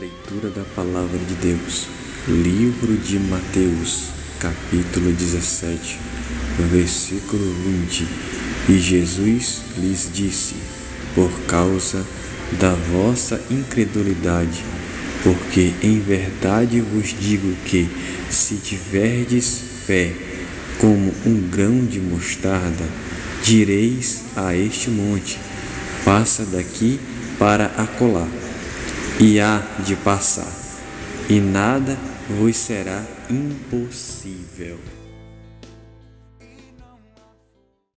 Leitura da Palavra de Deus, Livro de Mateus, capítulo 17, versículo 20. E Jesus lhes disse: Por causa da vossa incredulidade, porque em verdade vos digo que, se tiverdes fé como um grão de mostarda, direis a este monte: passa daqui para acolá e há de passar, e nada vos será impossível.